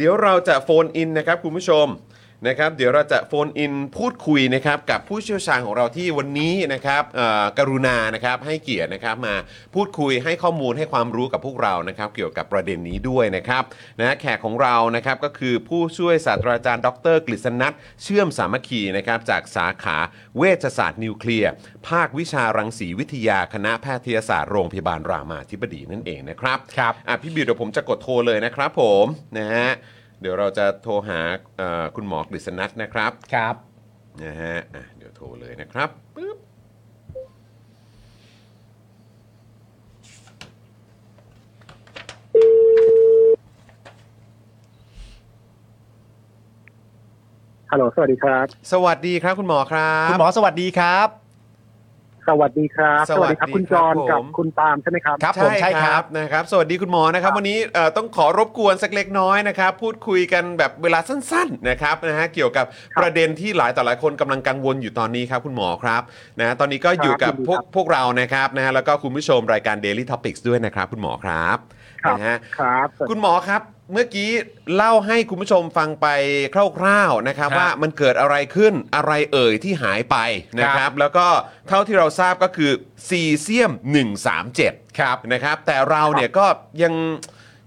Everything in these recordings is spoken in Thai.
เดี๋ยวเราจะโฟนอินนะครับคุณผู้ชม นะครับเดี๋ยวเราจะโฟนอินพูดคุยนะครับกับผู้เชี่ยวชาญของเราที่วันนี้นะครับเอ่อกรุณานะครับให้เกียรตินะครับมาพูดคุยให้ข้อมูลให้ความรู้กับพวกเรานะครับเกี่ยวกับประเด็นนี้ด้วยนะครับนะแขกของเรานะครับก็คือผู้ช่วยศาสตราจารย์ดร กฤศณัฏฐ์ เชื่อมสามัคคีนะครับจากสาขาเวชศาสตร์นิวเคลียร์ภาควิชารังสีวิทยาคณะแพทยศาสตร์โรงพยาบาลรามาธิบดีนั่นเองนะครับครับอะพี่บิวเดี๋ยวผมจะกดโทรเลยนะครับผมนะฮะ เดี๋ยวเราจะโทรหาเอ่อคุณหมอกฤษณัทนะครับครับ นะฮะอะเดี๋ยวโทรเลยนะครับปึ๊บฮัลโหล สวัสดีครับ สวัสดีครับคุณหมอครับ คุณหมอสวัสดีครับ สวัสดีครับ สวัสดีครับ คุณจรผมกับคุณปาล์มใช่ไหมครับ ครับผมใช่ครับนะครับ สวัสดีคุณหมอนะครับ วันนี้เอ่อต้องขอรบกวนสักเล็กน้อยนะครับ พูดคุยกันแบบเวลาสั้นๆนะครับนะฮะเกี่ยวกับครับประเด็นที่หลายต่อหลายคนกำลังกังวลอยู่ตอนนี้ครับ คุณหมอครับนะตอนนี้ก็อยู่กับยินดีพวกครับพวกเรานะครับนะฮะแล้วก็คุณผู้ชมรายการ Daily Topics ด้วยนะครับ คุณหมอครับ ครับนะฮะครับคุณหมอครับเมื่อกี้เล่าให้คุณผู้ชมฟังไปคร่าวๆนะครับ ครับว่ามันเกิดอะไรขึ้นอะไรเอ่ยที่หายไปนะคครัรับ บ แล้วก็เท่าที่เราทราบก็คือซีเซียม 137 ครับ นะครับแต่เราเนี่ยก็ยัง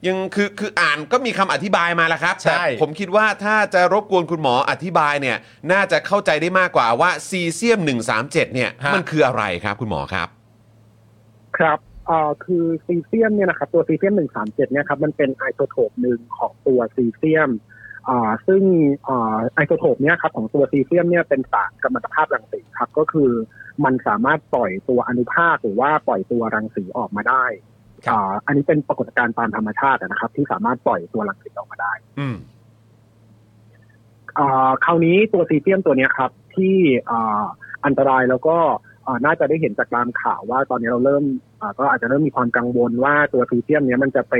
ยังคือคืออ่านก็มีคำอธิบายมาแล้วครับใช่ แต่ผมคิดว่าถ้าจะรบกวนคุณหมออธิบายเนี่ยน่าจะเข้าใจได้มากกว่าว่าซีเซียม 137 เนี่ยมันคืออะไรครับคุณหมอครับ ครับ เอ่อคือซีเซียมเนี่ยนะครับตัวซีเซียมหนึ่งสามเจ็ดเนี่ยครับมันเป็นไอโซโทปหนึ่งของตัวซีเซียมอ่าซึ่งอ่าไอโซโทปเนี่ยครับของตัวซีเซียมเนี่ยเป็นสารกัมมันตภาพรังสีครับก็คือมันสามารถปล่อยตัวอนุภาคหรือว่าปล่อยตัวรังสีออกมาได้อ่าอันนี้เป็นปรากฏการณ์ตามธรรมชาตินะครับ ที่สามารถปล่อยตัวรังสีออกมาได้ อืมอ่าคราวนี้ตัวซีเซียมตัวเนี้ยครับ ที่อ่าอันตรายแล้วก็ น่าจะได้เห็นจากตามข่าวว่าตอนนี้เราเริ่มอ่าก็อาจจะเริ่มมีความกังวลว่าตัวซีเซียมเนี้ยมันจะไป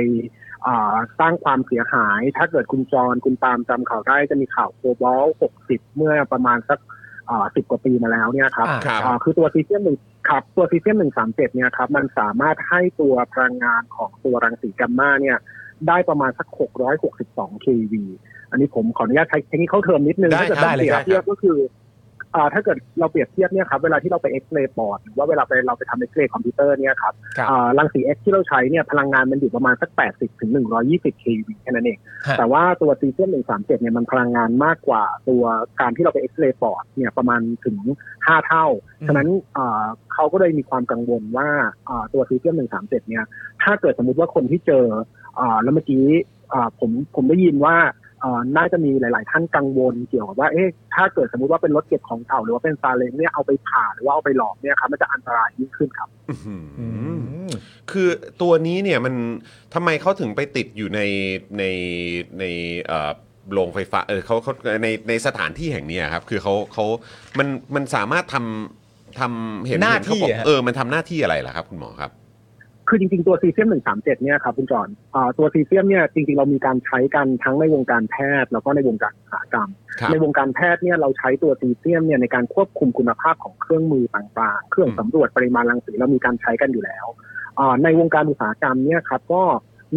อ่าสร้างความเสียหาย ถ้าเกิดคุณจรคุณตามจำข่าวได้จะมีข่าวโคบอลต์60 เมื่อประมาณสักสิบกว่าปีมาแล้วเนี่ยครับอ่าครับอ่าคือตัวซีเซียมหนึ่งครับตัวซีเซียมหนึ่งสามเจ็ดเนี่ยครับมันสามารถให้ตัวพลังงานของตัวรังสีกัมมาเนี่ยได้ประมาณสัก 662 keV อันนี้ผมขออนุญาตใช้ technical term นิดนึงได้ถ้าเกิดครับต้องเปรียบได้ครับเทียบก็คืออ่า ถ้าเกิดเราเปรียบเทียบเนี่ยครับเวลาที่เราไปเอ็กซเรย์ปอดหรือว่าเวลาไปเราไปทำเอ็กซเรย์คอมพิวเตอร์เนี่ยครับครับอ่ารังสี X ที่เราใช้เนี่ยพลังงานมันอยู่ประมาณสัก 80ถึง120 kV แค่นั้นเองฮะแต่ว่าตัวซีเซียม137เนี่ยมันพลังงานมากกว่าตัวการที่เราไปเอ็กซเรย์ปอดเนี่ยประมาณถึง 5 เท่าอืมฉะนั้นอ่าเขาก็เลยมีความกังวลว่าอ่าตัวซีเซียม137เนี่ยถ้าเกิดสมมติว่าคนที่เจออ่าแล้วเมื่อกี้อ่าผมผมได้ยินว่าอ่า น่าจะมีหลาย ๆ ท่านกังวลเกี่ยวกับว่าเอ๊ะถ้าเกิดสมมติว่าเป็นรถเก็บของเก่า หรือว่าเป็นซาเล้งเนี่ยเอาไปผ่าหรือว่าเอาไปหลอมเนี่ยครับมันจะอันตรายยิ่งขึ้นครับอื้อหืออืมคือตัวนี้เนี่ยมันทำไมเขาถึงไปติดอยู่ในในในเอ่อโรงไฟฟ้าเออเขาเขาในในสถานที่แห่งเนี้ยครับ คือเขาเขามันมันสามารถทำทำเห็นหน้าเขบอกที่อะฮะเออมันทำหน้าที่อะไรล่ะครับ คุณหมอครับ คือจริงๆ ตัวซีเซียม 137 เนี่ยครับคุณจอนอ่าตัวซีเซียมเนี่ยจริงๆ เรามีการใช้กันทั้งในวงการแพทย์แล้วก็ในวงการอุตสาหกรรมครับในวงการแพทย์เนี่ยเราใช้ตัวซีเซียมเนี่ยในการควบคุมคุณภาพของเครื่องมือต่างๆ เครื่องสำรวจปริมาณรังสีเรามีการใช้กันอยู่แล้วอ่าในวงการอุตสาหกรรมเนี่ยครับก็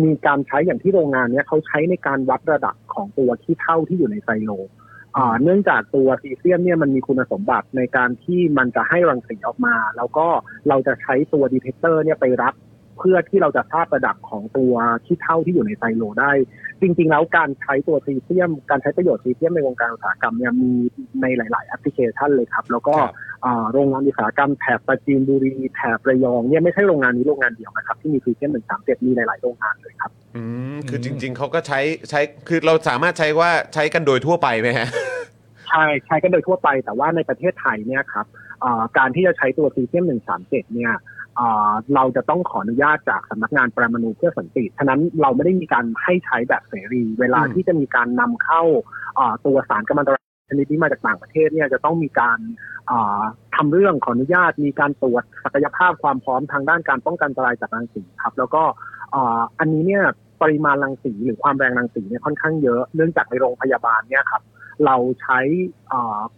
มีการใช้อย่างที่โรงงานเนี่ยเขาใช้ในการวัดระดับของตัวขี้เถ้าที่อยู่ในไซโลอ่าเนื่องจากตัวซีเซียมเนี่ยมันมีคุณสมบัติในการที่มันจะให้รังสีออกมา แล้วก็เราจะใช้ตัว detector เนี่ยไปรับ เพื่อที่เราจะทราบระดับของตัวขี้เถ้าที่อยู่ในไซโลได้ จริง ๆ แล้วการใช้ตัวซีเซียม การใช้ประโยชน์ซีเซียมในวงการอุตสาหกรรมเนี่ยมีในหลาย ๆ แอปพลิเคชันเลยครับ แล้วก็ครับอ่าโรงงานอุตสาหกรรมแถบปราจีนบุรีแถบระยองเนี่ยไม่ใช่โรงงานนี้โรงงานเดียวนะครับ ที่มีซีเซียมหนึ่งสามเจ็ดมีหลาย ๆ โรงงานเลยครับอืมคืออืมจริง ๆเขาก็ใช้ใช้คือเราสามารถใช้ว่าใช้กันโดยทั่วไปไหมฮะใช่ใช้กันโดยทั่วไปแต่ว่าในประเทศไทยเนี่ยครับอ่าการที่จะใช้ตัวซีเซียม137เนี่ยอ่าเเราจะต้องขออนุญาตจากสำนักงานประมาณูเพื่อสันติ ฉะนั้นเราไม่ได้มีการให้ใช้แบบเสรี เวลาที่จะมีการนำเข้าตัวสารกัมมันตรังชนิดนี้มาจากต่างประเทศเนี่ยจะต้องมีการอ่าทำเรื่องขออนุญาต มีการตรวจศักยภาพความพร้อมทางด้านการป้องกันอันตรายจากรังสีครับ แล้วก็อ,อันนี้เนี่ยปริมาณรังสีหรือความแรงรังสีเนี่ยค่อนข้างเยอะเนื่องจากในโรงพยาบาลเนี่ยครับเราใช้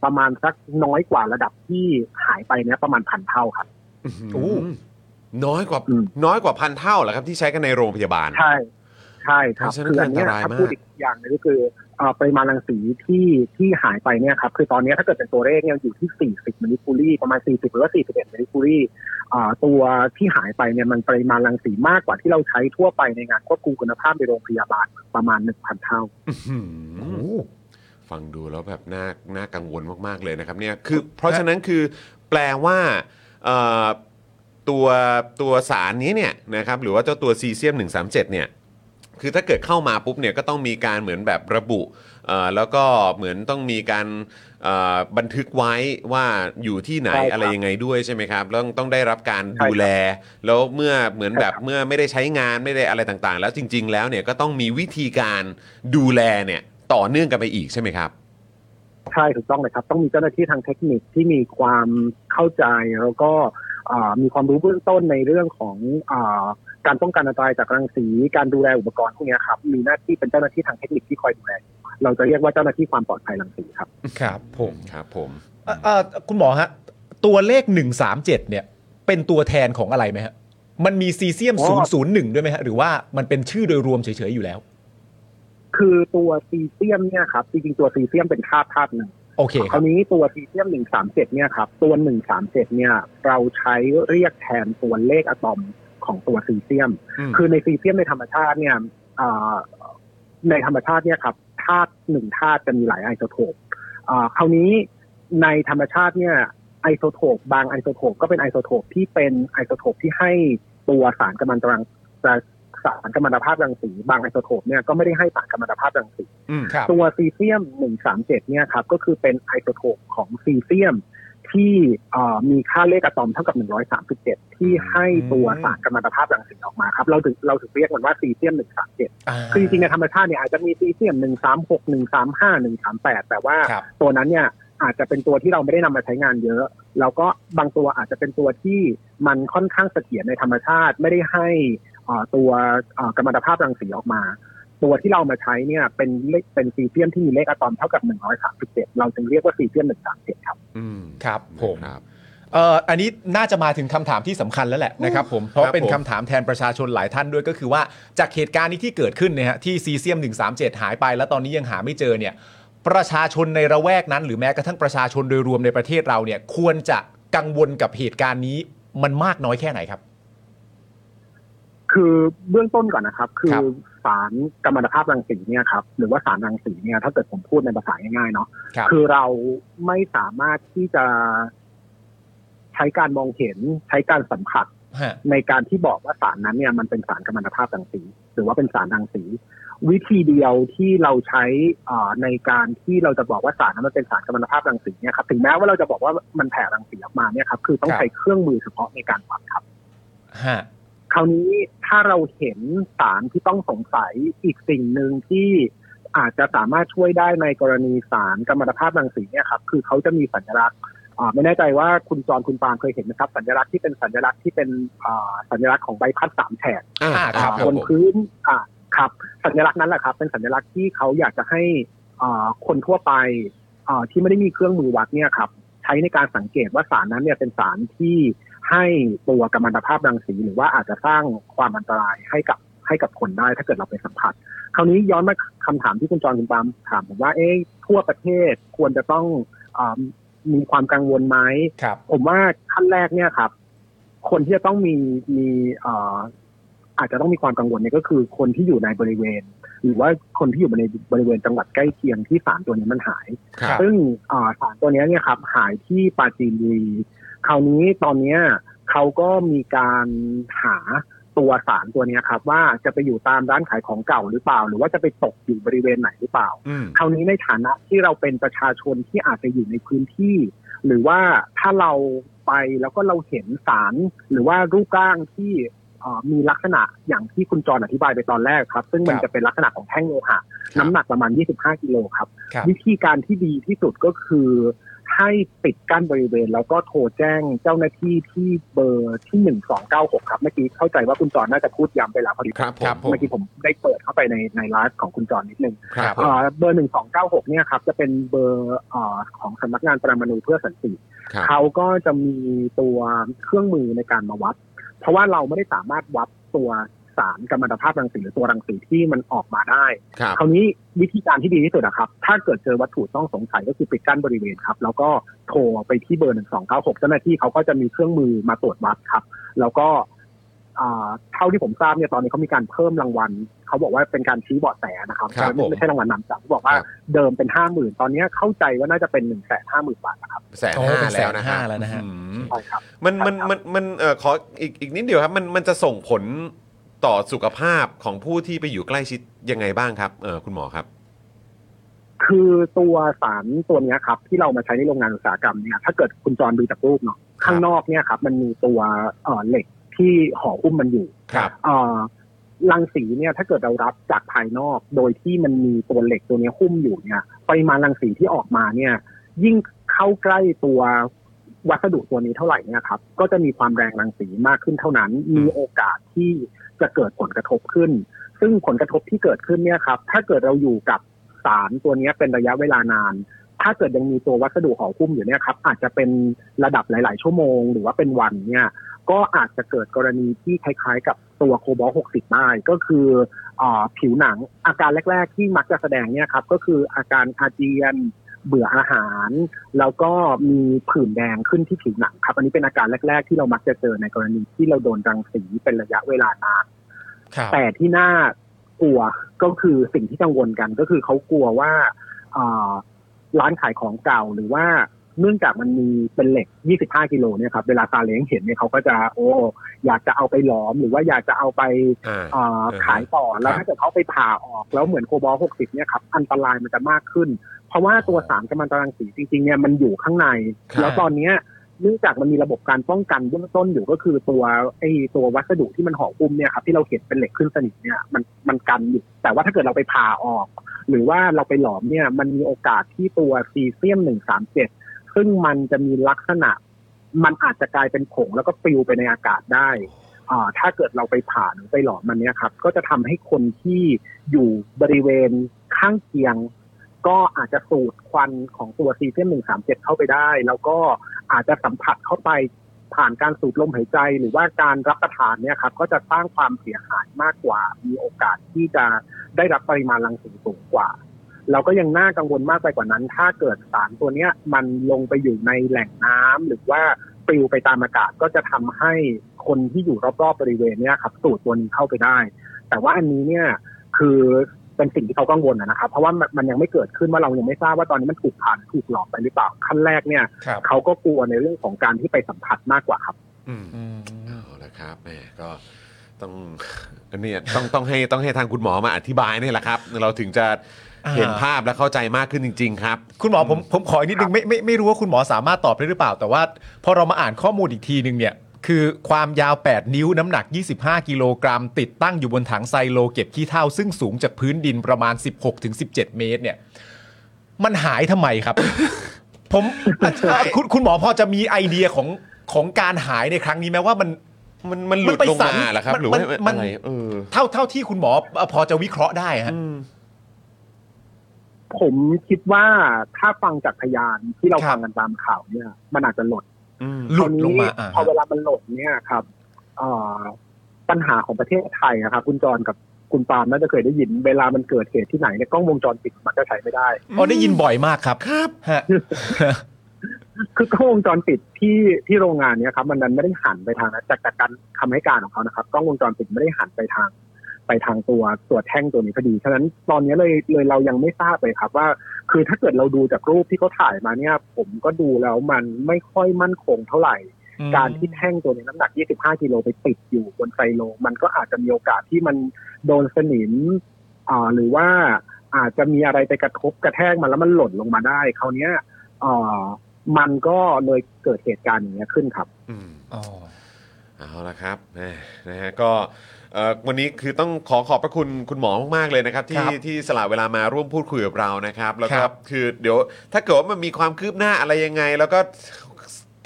ประมาณสักน้อยกว่าระดับที่หายไปเนี่ยประมาณพันเท่าครับโอ้ น้อยกว่าอืมน้อยกว่าพันเท่าเหรอครับที่ใช้กันในโรงพยาบาล ใช่ใช่ครับเพราะฉะนั้นคืออันเนี้ยอันตรายถ้ามากพูดอีกอย่างหนึงก็คือเอ่อปริมาณรังสีที่ที่หายไปเนี่ยครับคือตอนเนี้ยถ้าเกิดเป็นตัวเลขเนี่ยอยู่ที่ 40 มิลลิคูรีประมาณ 40 หรือว่า 41 มิลลิคูรีอ่าตัวที่หายไปเนี่ยมันปริมาณรังสีมากกว่าที่เราใช้ทั่วไปในงานควบคุมคุณภาพในโรงพยาบาลประมาณ 1,000 เท่าอื้อหือโอ้โหฟังดูแล้วแบบน่าน่ากังวลมาก ๆ เลยนะครับเนี่ยคือเพราะฉะนั้นคือแปลว่าเอ่อ ตัวตัวสารนี้เนี่ยนะครับหรือว่าเจ้าตัวซีเซียม 137เนี่ยคือถ้าเกิดเข้ามาปุ๊บเนี่ยก็ต้องมีการเหมือนแบบระบุเอ่อแล้วก็เหมือนต้องมีการเอ่อบันทึกไว้ว่าอยู่ที่ไหนใช่ครับอะไรยังไงด้วยใช่ไหมครับแล้วต้องได้รับการใช่ครับดูแล แล้วเมื่อเหมือนแบบใช่ครับเมื่อไม่ได้ใช้งานไม่ได้อะไรต่างๆ แล้วจริง ๆ แล้วเนี่ยก็ต้องมีวิธีการดูแลเนี่ยต่อเนื่องกันไปอีกใช่ไหมครับใช่ถูกต้องเลยครับ ต้องมีเจ้าหน้าที่ทางเทคนิคที่มีความเข้าใจแล้วก็อ่า มีความรู้เบื้องต้นในเรื่องของอาการป้องกันอันตรายจากรังสี การดูแลอุปกรณ์พวกเนี้ยครับ มีหน้าที่เป็นเจ้าหน้าที่ทางเทคนิคที่คอยดูแลอยู่เราจะเรียกว่าเจ้าหน้าที่ความปลอดภัยรังสีครับ ครับผมครับผมเอ่อเอ่อคุณหมอฮะ ตัวเลข137เนี่ย เป็นตัวแทนของอะไรไหมฮะ มันมีซีเซียมอ๋อ001ด้วยไหมฮะ หรือว่ามันเป็นชื่อโดยรวมเฉยๆอยู่แล้ว คือตัวซีเซียมเนี่ยครับจริงๆตัวซีเซียมเป็นธาตุธาตุหนึ่ง โอเคคครัราวนี้ตัวซีเซียม137เนี่ยครับตัว137เนี่ย เราใช้เรียกแทนตัวเลขอะตอมของตัวซีเซียมอืมคือในซีเซียมในธรรมชาติเนี่ยอ่าในธรรมชาติเนี่ยครับธาตุหนึ่งธาตุจะมีหลายไอโซโทปอ่าคราวนี้ในธรรมชาติเนี่ยไอโซโทปบางไอโซโทปก็เป็นไอโซโทปที่เป็นไอโซโทปที่ให้ตัวสารกัมมันตรัง สารกัมมันตภาพรังสี บางไอโซโทปเนี่ยก็ไม่ได้ให้สารกัมมันตภาพรังสีอืมครับตัวซีเซียม 137 เนี่ยครับก็คือเป็นไอโซโทปของซีเซียมที่เอ่อมีค่าเลขอะตอมเท่ากับ 137 ที่ให้ตัวสารกัมมันตภาพรังสีออกมาครับ เราถึงเราถึงเรียกมันว่าซีเซียม 137าคือจริงๆในธรรมชาติเนี่ยอาจจะมีซีเซียม 136 135 138 แต่ว่าครับตัวนั้นเนี่ยอาจจะเป็นตัวที่เราไม่ได้นำมาใช้งานเยอะ แล้วก็บางตัวอาจจะเป็นตัวที่มันค่อนข้างเสถียรในธรรมชาติ ไม่ได้ให้เอ่อ ตัวเอ่อกัมมันตภาพรังสีออกมา ตัวที่เรามาใช้เนี่ยเป็นเลขเป็นซีเซียมที่มีเลขอะตอมเท่ากับ137เราจึงเรียกว่าซีเซียม137ครับ อืมครับผมครับเอ่ออันนี้น่าจะมาถึงคำถามที่สำคัญแล้วแหละนะครับผมเพราะครับเป็นผมคำถามแทนประชาชนหลายท่านด้วยก็คือว่าจากเหตุการณ์นี้ที่เกิดขึ้นเนี่ยฮะที่ซีเซียม 137 หายไป แล้วตอนนี้ยังหาไม่เจอเนี่ย ประชาชนในละแวกนั้น หรือแม้กระทั่งประชาชนโดยรวมในประเทศเราเนี่ย ควรจะกังวลกับเหตุการณ์นี้มันมากน้อยแค่ไหนครับ คือเบื้องต้นก่อนนะครับ คืครัอบสารกัมมันตภาพรังสีเนี่ยครับหรือว่าสารรังสีเนี่ย ถ้าเกิดผมพูดในภาษาง่ายๆเนาะครับคือเราไม่สามารถที่จะใช้การมองเห็นใช้การสัมผัสฮะในการที่บอกว่าสารนั้นเนี่ยมันเป็นสารกัมมันตภาพรังสี หรือว่าเป็นสารรังสี วิธีเดียวที่เราใช้อ่าในการที่เราจะบอกว่าสารนั้นมันเป็นสารกัมมันตภาพรังสีเนี่ยครับถึงแม้ว่าเราจะบอกว่ามันแผ่รังสีออกมาเนี่ยครับคือต้องครับใช้เครื่องมือเฉพาะในการวัดครับฮะ คราวนี้ถ้าเราเห็นสารที่ต้องสงสัยอีกสิ่งหนึ่งที่อาจจะสามารถช่วยได้ในกรณีสารกัมมันตภาพรังสีเนี่ยครับคือเขาจะมีสัญลักษณ์อ่าไม่แน่ใจว่าคุณจรคุณปาล์มเคยเห็นไหมครับ สัญลักษณ์ที่เป็นสัญลักษณ์ที่เป็นอ่าสัญลักษณ์ของใบพัดสามแฉกอ่าอ่าครับบนผมพื้นอ่าครับ สัญลักษณ์นั้นแหละครับ เป็นสัญลักษณ์ที่เขาอยากจะให้อ่าคนทั่วไปอ่าที่ไม่ได้มีเครื่องมือวัดเนี่ยครับ ใช้ในการสังเกตว่าสารนั้นเนี่ยเป็นสารที่ ให้ตัวกัมมันตภาพรังสีหรือว่าอาจจะสร้างความอันตรายให้กับให้กับคนได้ถ้าเกิดเราไปสัมผัส คราวนี้ย้อนมาคำถามที่คุณจรคุณปาล์มถามผมว่าเอ๊ะทั่วประเทศควรจะต้องอามีความกังวลไหมครับผมว่าขั้นแรกเนี่ยครับ คนที่จะต้องมีมีเอ่ออาจจะต้องมีความกังวลเนี่ยก็คือคนที่อยู่ในบริเวณ หรือว่าคนที่อยู่ในบริเวณจังหวัดใกล้เคียงที่สารตัวนี้มันหายครับซึ่งอ่าสารตัวเนี้ยเนี่ยครับ หายที่ปราจีนบุรี คราวนี้ตอนเนี้ยเขาก็มีการหาตัวสารตัวเนี้ยครับ ว่าจะไปอยู่ตามร้านขายของเก่าหรือเปล่า หรือว่าจะไปตกอยู่บริเวณไหนหรือเปล่าอืมคราวนี้ในฐานะที่เราเป็นประชาชนที่อาจจะอยู่ในพื้นที่ หรือว่าถ้าเราไปแล้วก็เราเห็นสารหรือว่ารูปร่างที่เอ่อมีลักษณะอย่างที่คุณจรอธิบายไปตอนแรกครับ ซึ่งมันครับจะเป็นลักษณะของแท่งโลหะครับน้ำหนักประมาณ 25 กิโลครับครับ วิธีการที่ดีที่สุดก็คือ ให้ปิดกั้นบริเวณ แล้วก็โทรแจ้งเจ้าหน้าที่ที่เบอร์ที่1296ครับ เมื่อกี้เข้าใจว่าคุณจรน่าจะพูดย้ำไปแล้วพอดีครับผมครับผมเมื่อกี้ผมได้เปิดเข้าไปในในไลฟ์ของคุณจรนิดนึงครับผมเอ่อเบอร์หนึ่งสองเก้าหกเนี่ยครับ จะเป็นเบอร์เอ่อของสำนักงานปรมาณูเพื่อสันติครับเขาก็จะมีตัวเครื่องมือในการมาวัด เพราะว่าเราไม่ได้สามารถวัดตัว สารกัมมันตภาพรังสีหรือตัวรังสีที่มันออกมาได้ครับคราวนี้วิธีการที่ดีที่สุดอะครับ ถ้าเกิดเจอวัตถุต้องสงสัยก็คือปิดกั้นบริเวณครับ แล้วก็โทรไปที่เบอร์หนึ่งสองเก้าหกเจ้าหน้าที่เขาก็จะมีเครื่องมือมาตรวจวัดครับ แล้วก็อ่าเท่าที่ผมทราบเนี่ยตอนนี้เขามีการเพิ่มรางวัลเขาบอกว่าเป็นการชี้เบาะแสนะครับครับผมไม่ใช่รางวัลนำจับเขาบอกว่าครับเดิมเป็นห้าหมื่นตอนนี้เข้าใจว่าน่าจะเป็นหนึ่งแสนห้าหมื่นบาทนะครับแสนโอ้ห้าเป็นแล้วนะแสนห้าแล้วนะฮะอืมใช่ครับมันมันครับมันมันเอ่อขออีกอีกนิดเดียวครับ มันมันจะส่งผล ต่อสุขภาพของผู้ที่ไปอยู่ใกล้ชิดยังไงบ้างครับเออคุณหมอครับ คือตัวสารตัวเนี้ยครับ ที่เรามาใช้ในโรงงานอุตสาหกรรมเนี่ยถ้าเกิดคุณจรดูจากรูปเนาะข้างนอกเนี่ยครับ มันมีตัวเอ่อเหล็กที่ห่อหุ้มมันอยู่ครับเอ่อรังสีเนี่ยถ้าเกิดเรารับจากภายนอก โดยที่มันมีตัวเหล็กตัวเนี้ยหุ้มอยู่เนี่ยปริมาณรังสีที่ออกมาเนี่ย ยิ่งเข้าใกล้ตัววัสดุตัวนี้เท่าไหร่เนี่ยครับ ก็จะมีความแรงรังสีมากขึ้นเท่านั้น มีโอกาสที่ จะเกิดผลกระทบขึ้น ซึ่งผลกระทบที่เกิดขึ้นเนี่ยครับ ถ้าเกิดเราอยู่กับสารตัวนี้เป็นระยะเวลานาน ถ้าเกิดยังมีตัววัสดุห่อหุ้มอยู่เนี่ยครับ อาจจะเป็นระดับหลาย ๆ ชั่วโมง หรือว่าเป็นวันเนี่ยก็อาจจะเกิดกรณีที่คล้ายๆ กับตัวโคบอล60ได้ก็คืออผิวหนังอาการแรก ๆ ที่มักจะแสดงเนี่ยครับ ก็คืออาการอาเจียน เบื่ออาหาร แล้วก็มีผื่นแดงขึ้นที่ผิวหนังครับอันนี้เป็นอาการแรก ๆ ที่เรามักจะเจอในกรณีที่เราโดนรังสีเป็นระยะเวลานานครับแต่ที่น่ากลัวก็คือสิ่งที่กังวลกันก็คือเขากลัวว่าอ่าร้านขายของเก่าหรือว่าเนื่องจากมันมีเป็นเหล็ก 25 กิโลเนี่ยครับ เวลาตาเล้งเห็นเนี่ยเขาก็จะ โอ้ อยากจะเอาไปหลอม หรือว่าอยากจะเอาไปอ่าอ่าเออขายต่อ แล้ครับวถ้าเกิดเขาไปผ่าออก แล้วเหมือนโคบอล 60 เนี่ยครับ อันตรายมันจะมากขึ้น เพราะว่าตัวสารกัมมันตรังสีจริงๆเนี่ยมันอยู่ข้างในครับแล้วตอนเนี้ยเนื่องจากมันมีระบบการป้องกันเบื้องต้นอยู่ก็คือตัวไอ้ตัววัสดุที่มันห่อหุ้มเนี่ยครับที่เราเห็นเป็นเหล็กขึ้นสนิทเนี่ยมันมันกันอยู่แต่ว่าถ้าเกิดเราไปผ่าออก หรือว่าเราไปหลอมเนี่ยมันมีโอกาสที่ตัวซีเซียม137ซึ่งมันจะมีลักษณะ มันอาจจะกลายเป็นผงแล้วก็ปลิวไปในอากาศได้อ่าถ้าเกิดเราไปผ่าหรือไปหลอมมันเนี่ยครับ ก็จะทำให้คนที่อยู่บริเวณข้างเคียง ก็อาจจะสูดควันของตัวซีเซียม137เข้าไปได้ แล้วก็อาจจะสัมผัสเข้าไปผ่านการสูดลมหายใจ หรือว่าการรับประทานเนี่ยครับก็จะสร้างความเสียหายมากกว่า มีโอกาสที่จะได้รับปริมาณรังสีสูงกว่า เราก็ยังน่ากังวลมากไปกว่านั้น ถ้าเกิดสารตัวเนี้ยมันลงไปอยู่ในแหล่งน้ำหรือว่าปลิวไปตามอากาศก็จะทำให้คนที่อยู่รอบๆบริเวณเนี้ยครับสูดตัวนี้เข้าไปได้ แต่ว่าอันนี้เนี่ยคือ เป็นสิ่งที่เขากังวลนะนะครับ เพราะว่ามันมันยังไม่เกิดขึ้นว่าเรายังไม่ทราบว่าตอนนี้มันถูกผ่านถูกหลอกไปหรือเปล่าขั้นแรกเนี่ยครับเขาก็กลัวในเรื่องของการที่ไปสัมผัสมากกว่าครับ อืมอืมเอาละครับแหมก็ต้องอันเนี้ยต้องต้องให้ต้องให้ทางคุณหมอมาอธิบายนี่แหละครับ เราถึงจะอ่าเห็นภาพและเข้าใจมากขึ้นจริง ๆ ครับ คุณหมอผมผมขออีกนิดนึงไม่ไม่ไม่รู้ว่าคุณหมอสามารถตอบได้หรือเปล่า แต่ว่าพอเรามาอ่านข้อมูลอีกทีนึงเนี่ย คือความยาว 8 นิ้วน้ำหนัก 25 กิโลกรัม ติดตั้งอยู่บนถังไซโลเก็บขี้เถ้าซึ่งสูงจากพื้นดินประมาณ 16-17 เมตร เนี่ย มันหายทำไมครับ ผมคุณคุณหมอพอจะมีไอเดียของของการหายในครั้งนี้ไหมว่ามันมันมันหลุดมันไปลงสั่มานเหรอครับมันหรือว่ามันอะไรเออเท่าเท่าที่คุณหมอพอจะวิเคราะห์ได้ฮะอืมผมคิดว่าถ้าฟังจากพยานที่เราครับฟังกันตามข่าวเนี่ย มันอาจจะหล่นอืม หลุดลงมาครวนี้อ่าพอเวลามันหล่นเนี่ยครับเอ่อปัญหาของประเทศไทยนะครับคุณจรกับคุณปาล์มน่าจะเคยได้ยินเวลามันเกิดเหตุที่ไหนเนี่ยกล้องวงจรปิดมันก็ใช้ไม่ได้อ๋อได้ยินบ่อยมากครับครับฮะคือกล้องวงจรปิดที่ที่โรงงานเนี่ยครับ มันนั้นไม่ได้หันไปทางนั้นจากจากการคำให้การของเขานะครับกล้องวงจรปิดไม่ได้หันไปทาง ไปทางตัวตัวแท่งตัวนี้พอดี ฉะนั้นตอนนี้เลยเลยเรายังไม่ทราบเลยครับว่า คือถ้าเกิดเราดูจากรูปที่เขาถ่ายมาเนี่ย ผมก็ดูแล้วมันไม่ค่อยมั่นคงเท่าไหร่ การที่แท่งตัวนี้น้ำหนัก 25 กิโลไปติดอยู่บนไซโล มันก็อาจจะมีโอกาสที่มันโดนสนิมอ่าหรือว่าอาจจะมีอะไรไปกระทบกระแทกมันแล้วมันหล่นลงมาได้คราวเนี้ยอ่ามันก็เลยเกิดเหตุการณ์อย่างเงี้ยขึ้นครับอืมอ๋อ เอาละครับแหมนะฮะก็เอ่อวันนี้คือต้องขอขอบพระคุณคุณหมอมากๆเลยนะครับที่ครับที่สละเวลามาร่วมพูดคุยกับเรานะครับแล้วก็ครับคือเดี๋ยวถ้าเกิดว่ามันมีความคืบหน้าอะไรยังไง แล้วก็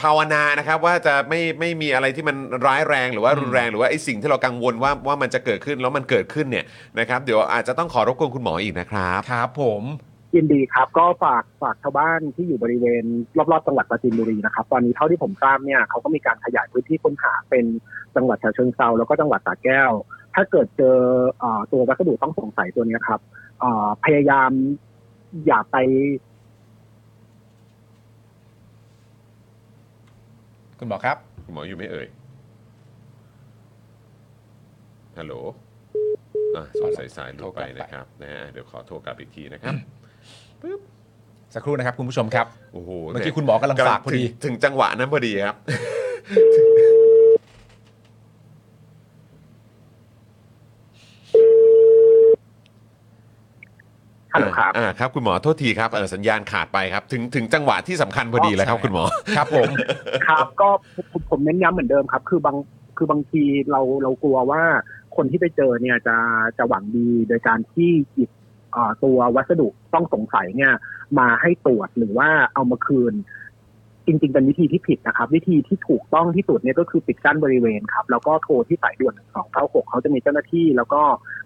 ภาวนานะครับว่าจะไม่ไม่มีอะไรที่มันร้ายแรงหรือว่ารุนแรงหรือว่าไอ้สิ่งที่เรากังวลว่าว่ามันจะเกิดขึ้นแล้วมันเกิดขึ้นเนี่ยนะครับเดี๋ยวอาจจะต้องขอรบกวนคุณหมออีกนะครับครับผม ยินดีครับก็ฝากฝากชาวบ้านที่อยู่บริเวณรอบๆจังหวัดปราจีนบุรีนะครับ ตอนนี้เท่าที่ผมทราบเนี่ยเขาก็มีการขยายพื้นที่ค้นหาเป็นจังหวัดฉะเชิงเซาแล้วก็จังหวัดสระแก้ว ถ้าเกิดเจอเอ่อตัววัสดุต้องสงสัยตัวเนี้ยครับเอ่อพยายามอย่าไป คุณหมอครับคุณหมออยู่ไหม่เอ่ยฮัลโหลอะสงสัยสายหลุดไปนะครับนะฮะเดี๋ยวขอโทรกลับอีกทีนะครับ สักครู่นะครับคุณผู้ชมครับโอ้โหเมื่อกี้คุณหมอกำลังฝากพอดีถึงถึงจังหวะนั้นพอดีครับ ฮัลโหลครับอ่าครับคุณหมอโทษทีครับเออสัญญาณขาดไปครับ ถึงถึงจังหวะที่สำคัญพอดีแล้วครับใช่คุณหมอ ครับผม ครับก็ผมผมเน้นย้ำเหมือนเดิมครับ คือบางคือบางทีเราเรากลัวว่าคนที่ไปเจอเนี่ยจะจะหวังดีโดยการที่หยิบเอ่อ ตัววัสดุต้องสงสัยเนี่ย มาให้ตรวจหรือว่าเอามาคืน จริง ๆ เป็นวิธีที่ผิดนะครับ วิธีที่ถูกต้องที่สุดเนี่ยก็คือปิดกั้นบริเวณครับ แล้วก็โทรที่สายด่วนสองเก้าหกเขาจะมีเจ้าหน้าที่ แล้วก็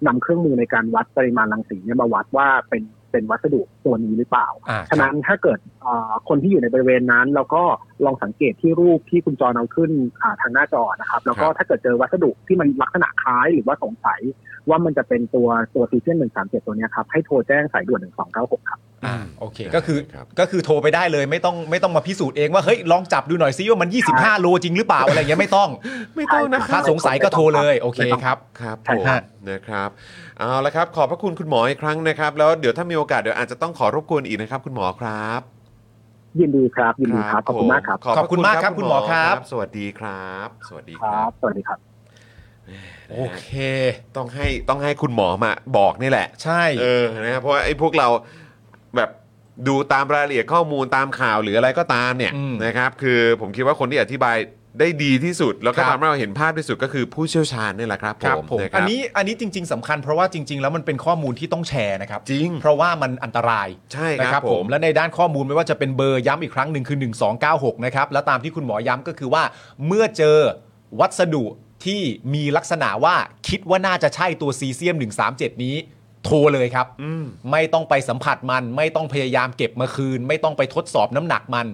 นำเครื่องมือในการวัดปริมาณรังสีเนี่ยมาวัดว่าเป็น เป็นวัสดุตัวนี้หรือเปล่าอ่าฉะนั้นถ้าเกิดเอ่อคนที่อยู่ในบริเวณนั้น แล้วก็ลองสังเกตที่รูปที่คุณจรเอาขึ้นอ่าทางหน้าจอนะครับ แล้วก็ครับถ้าเกิดเจอวัสดุที่มันลักษณะคล้ายหรือว่าสงสัย ว่ามันจะเป็นตัวตัวซีเซียนหนึ่งสามเจ็ดตัวเนี้ยครับให้โทรแจ้งสายด่วนหนึ่งสองเก้าหกครับ อ่าโอเคได้ก็คือครับ ก็คือโทรไปได้เลยไม่ต้องไม่ต้องมาพิสูจน์เองว่าเฮ้ยลองจับดูหน่อยซิว่ามัน 25 โลจริงหรือเปล่าอะไรอย่างเงี้ยไม่ต้อง ไม่ต้องนะคถ้ารับสงสัยก็โทรเลยโอเคครับ ครับใช่ผมครับ นะครับเอาละครับ ขอบพระคุณคุณหมออีกครั้งนะครับ แล้วเดี๋ยวถ้ามีโอกาสเดี๋ยวอาจจะต้องขอรบกวนอีกนะครับ คุณหมอครับยินดีครับยินดีครับขอบคุณมากครับขอบพะขอบคุณมากครับคุณหมอครับ สวัสดีครับ สวัสดีคครัรับบ สวัสดีครับ โอเค ต้องให้ต้องให้คุณหมอมาบอกนี่แหละ ใช่ เออ นะครับเพราะว่าไอ้พวกเรา แบบดูตามรายละเอียดข้อมูลตามข่าวหรืออะไรก็ตามเนี่ยอืมนะครับ คือผมคิดว่าคนที่อธิบายได้ดีที่สุด แล้วก็ครับ ทำให้เราเห็นภาพที่สุดก็คือผู้เชี่ยวชาญนี่แหละครับครับผมผมะคอัรับนนี้อันนี้จริง ๆสำคัญเพราะว่าจริง ๆ แล้วมันเป็นข้อมูลที่ต้องแชร์นะครับจริงเพราะว่ามันอันตรายใช่นะคครัรับบผผมมและในด้านข้อมูลไม่ว่าจะเป็นเบอร์ย้ำอีกครั้งหนึ่งคือ 1296 นะครับ แล้วตามที่คุณหมอย้ำก็คือว่า เมื่อเจอวัสดุที่มีลักษณะว่าคิดว่าน่าจะใช่ตัวซีเซียม 137 นี้ โทรเลยครับอืมไม่ต้องไปสัมผัสมัน ไม่ต้องพยายามเก็บมาคืน ไม่ต้องไปทดสอบน้ำหนักมัน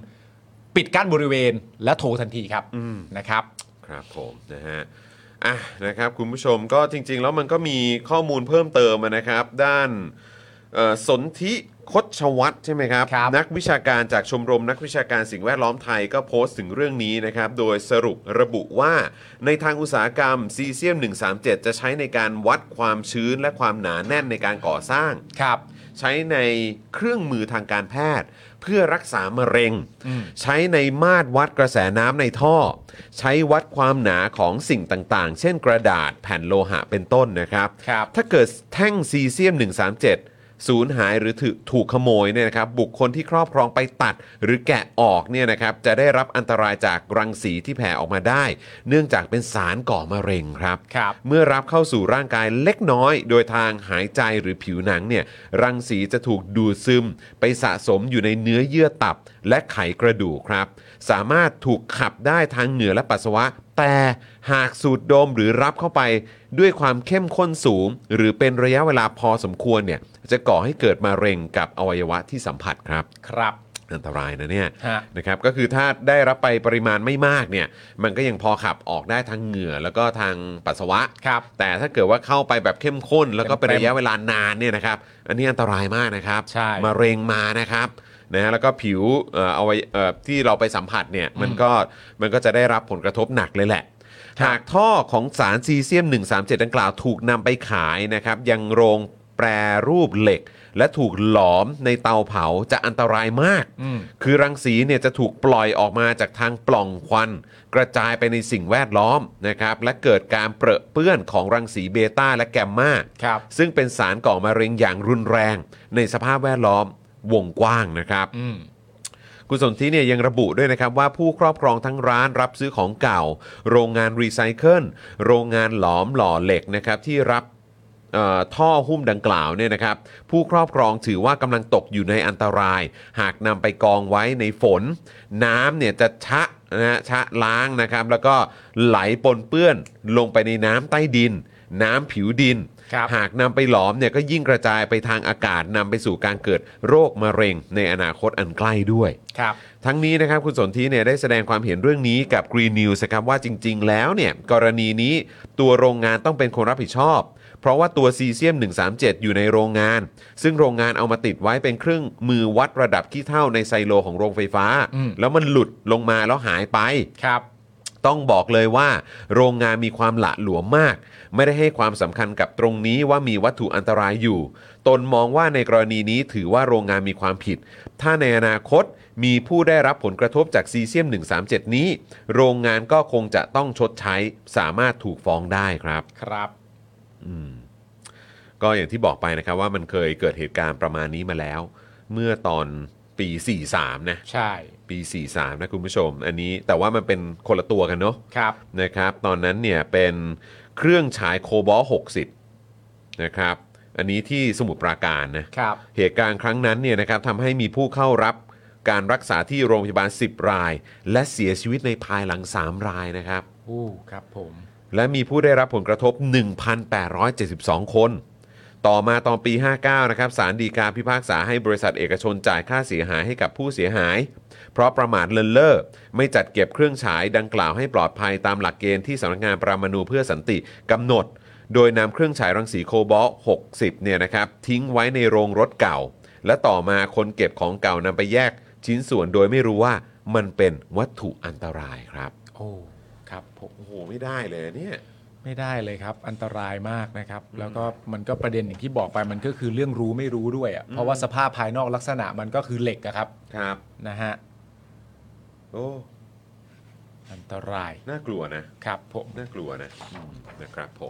ปิดกั้นบริเวณและโทรทันทีครับอืมนะครับ ครับผมนะฮะอะนะครับคุณผู้ชมก็จริง ๆ แล้วมันก็มีข้อมูลเพิ่มเติมนะครับ ด้านเอ่อสนธิ คดชวัตรใช่ไหมครับ ครับ นักวิชาการจากชมรมนักวิชาการสิ่งแวดล้อมไทยก็โพสต์ถึงเรื่องนี้นะครับ โดยสรุประบุว่าในทางอุตสาหกรรมซีเซียม 137 จะใช้ในการวัดความชื้นและความหนาแน่นในการก่อสร้าง ครับ ใช้ในเครื่องมือทางการแพทย์ เพื่อรักษามะเร็ง อืม ใช้ในมาตรวัดกระแสน้ำในท่อ ใช้วัดความหนาของสิ่งต่างๆ เช่นกระดาษแผ่นโลหะเป็นต้นนะครับ ครับ ถ้าเกิดแท่งซีเซียม 137 สูญหายหรือถูกถูกขโมยเนี่ยนะครับบุคคลที่ครอบครองไปตัดหรือแกะออกเนี่ยนะครับจะได้รับอันตรายจากรังสีที่แผ่ออกมาได้ เนื่องจากเป็นสารก่อมะเร็งครับครับเมื่อรับเข้าสู่ร่างกายเล็กน้อย โดยทางหายใจหรือผิวหนังเนี่ยรังสีจะถูกดูดซึม ไปสะสมอยู่ในเนื้อเยื่อตับ และไขกระดูกครับ สามารถถูกขับได้ทางเหงื่อและปัสสาวะ แต่หากสูดดมหรือรับเข้าไปด้วยความเข้มข้นสูง หรือเป็นระยะเวลาพอสมควรเนี่ยจะก่อให้เกิดมะเร็งกับอวัยวะที่สัมผัสครับ ครับ อันตรายนะเนี่ยฮะ นะครับก็คือถ้าได้รับไปปริมาณไม่มากเนี่ยมันก็ยังพอขับออกได้ทางเหงื่อแล้วก็ทางปัสสาวะ ครับ แต่ถ้าเกิดว่าเข้าไปแบบเข้มข้น แล้วก็เป็นเต็มๆระยะเวลานานเนี่ยนะครับ อันนี้อันตรายมากนะครับใช่ มะเร็งมานะครับ นะฮะแล้วก็ผิวเอ่อเอาไว้เอ่อที่เราไปสัมผัสเนี่ยมันก็มันก็จะได้รับผลกระทบหนักเลยแหละครับหากท่อของสารซีเซียม 137 ดังกล่าวถูกนำไปขายนะครับ ยังโรงแปรรูปเหล็ก และถูกหลอมในเตาเผาจะอันตรายมากอืมคือรังสีเนี่ยจะถูกปล่อยออกมาจากทางปล่องควัน กระจายไปในสิ่งแวดล้อมนะครับ และเกิดการเปรอะเปื้อนของรังสีเบต้าและแกมมา ครับ ซึ่งเป็นสารก่อมะเร็งอย่างรุนแรงในสภาพแวดล้อม วงกว้างนะครับอืมคุณสนธิเนี่ยยังระบุด้วยนะครับว่าผู้ครอบครองทั้งร้านรับซื้อของเก่า โรงงานรีไซเคิลโรงงานหลอมหล่อเหล็กนะครับที่รับเอ่อท่อหุ้มดังกล่าวเนี่ยนะครับผู้ครอบครองถือว่ากำลังตกอยู่ในอันตราย หากนำไปกองไว้ในฝน น้ำเนี่ยจะชะนะฮะชะล้างนะครับแล้วก็ไหลปนเปื้อนลงไปในน้ำใต้ดิน น้ำผิวดิน ครับ หากนำไปหลอมเนี่ยก็ยิ่งกระจายไปทางอากาศนำไปสู่การเกิดโรคมะเร็งในอนาคตอันใกล้ด้วย ครับ ทั้งนี้นะครับคุณสนธิเนี่ยได้แสดงความเห็นเรื่องนี้กับ Green News นะครับว่าจริง ๆ แล้วเนี่ยกรณีนี้ตัวโรงงานต้องเป็นคนรับผิดชอบ เพราะว่าตัวซีเซียม 137 อยู่ในโรงงาน ซึ่งโรงงานเอามาติดไว้เป็นเครื่องมือวัดระดับขี้เท่าในไซโลของโรงไฟฟ้า อืม แล้วมันหลุดลงมาแล้วหายไป ครับ ต้องบอกเลยว่า โรงงานมีความหละหลวมมาก ไม่ได้ให้ความสำคัญกับตรงนี้ว่ามีวัตถุอันตรายอยู่ ตนมองว่าในกรณีนี้ถือว่าโรงงานมีความผิด ถ้าในอนาคตมีผู้ได้รับผลกระทบจากซีเซียม 137 นี้ โรงงานก็คงจะต้องชดใช้สามารถถูกฟ้องได้ครับครับก็อย่างที่บอกไปนะครับว่ามันเคยเกิดเหตุการณ์ประมาณนี้มาแล้ว เมื่อตอน ปี 43 นะ ใช่ ปี 43 นะคุณผู้ชม อันนี้แต่ว่ามันเป็นคนละตัวกันเนาะครับนะครับ ตอนนั้นเนี่ยเป็นเครื่องฉายโคบอล60 นะครับ อันนี้ที่สมุทรปราการนะครับ เหตุการณ์ครั้งนั้นเนี่ยนะครับทำให้มีผู้เข้ารับการรักษาที่โรงพยาบาล 10 ราย และเสียชีวิตในภายหลัง 3 รายนะครับ อู้ครับผม และมีผู้ได้รับผลกระทบ 1,872 คน ต่อมาตอนปี 59 นะครับสารดีกาพิพากษาให้บริษัทเอกชนจ่ายค่าเสียหายให้กับผู้เสียหาย เพราะประมาทเลินเล่อไม่จัดเก็บเครื่องฉายดังกล่าวให้ปลอดภัยตามหลักเกณฑ์ที่สำนักงานปรมาณูเพื่อสันติกำหนด โดยนำเครื่องฉายรังสีโคบอล60 เนี่ยนะครับทิ้งไว้ในโรงรถเก่า และต่อมาคนเก็บของเก่านำไปแยกชิ้นส่วนโดยไม่รู้ว่ามันเป็นวัตถุอันตรายครับ โอ้ ครับผมโอ้โห ไม่ได้เลยเนี่ย ไม่ได้เลยครับ อันตรายมากนะครับ แล้วก็มันก็ประเด็นอย่างที่บอกไปมันก็คือเรื่องรู้ไม่รู้ด้วยอะเพราะว่าสภาพภายนอกลักษณะมันก็คือเหล็กอะครับครับ นะฮะโอ้อันตรายน่ากลัวนะครับผม น่ากลัวนะอืมนะครับผม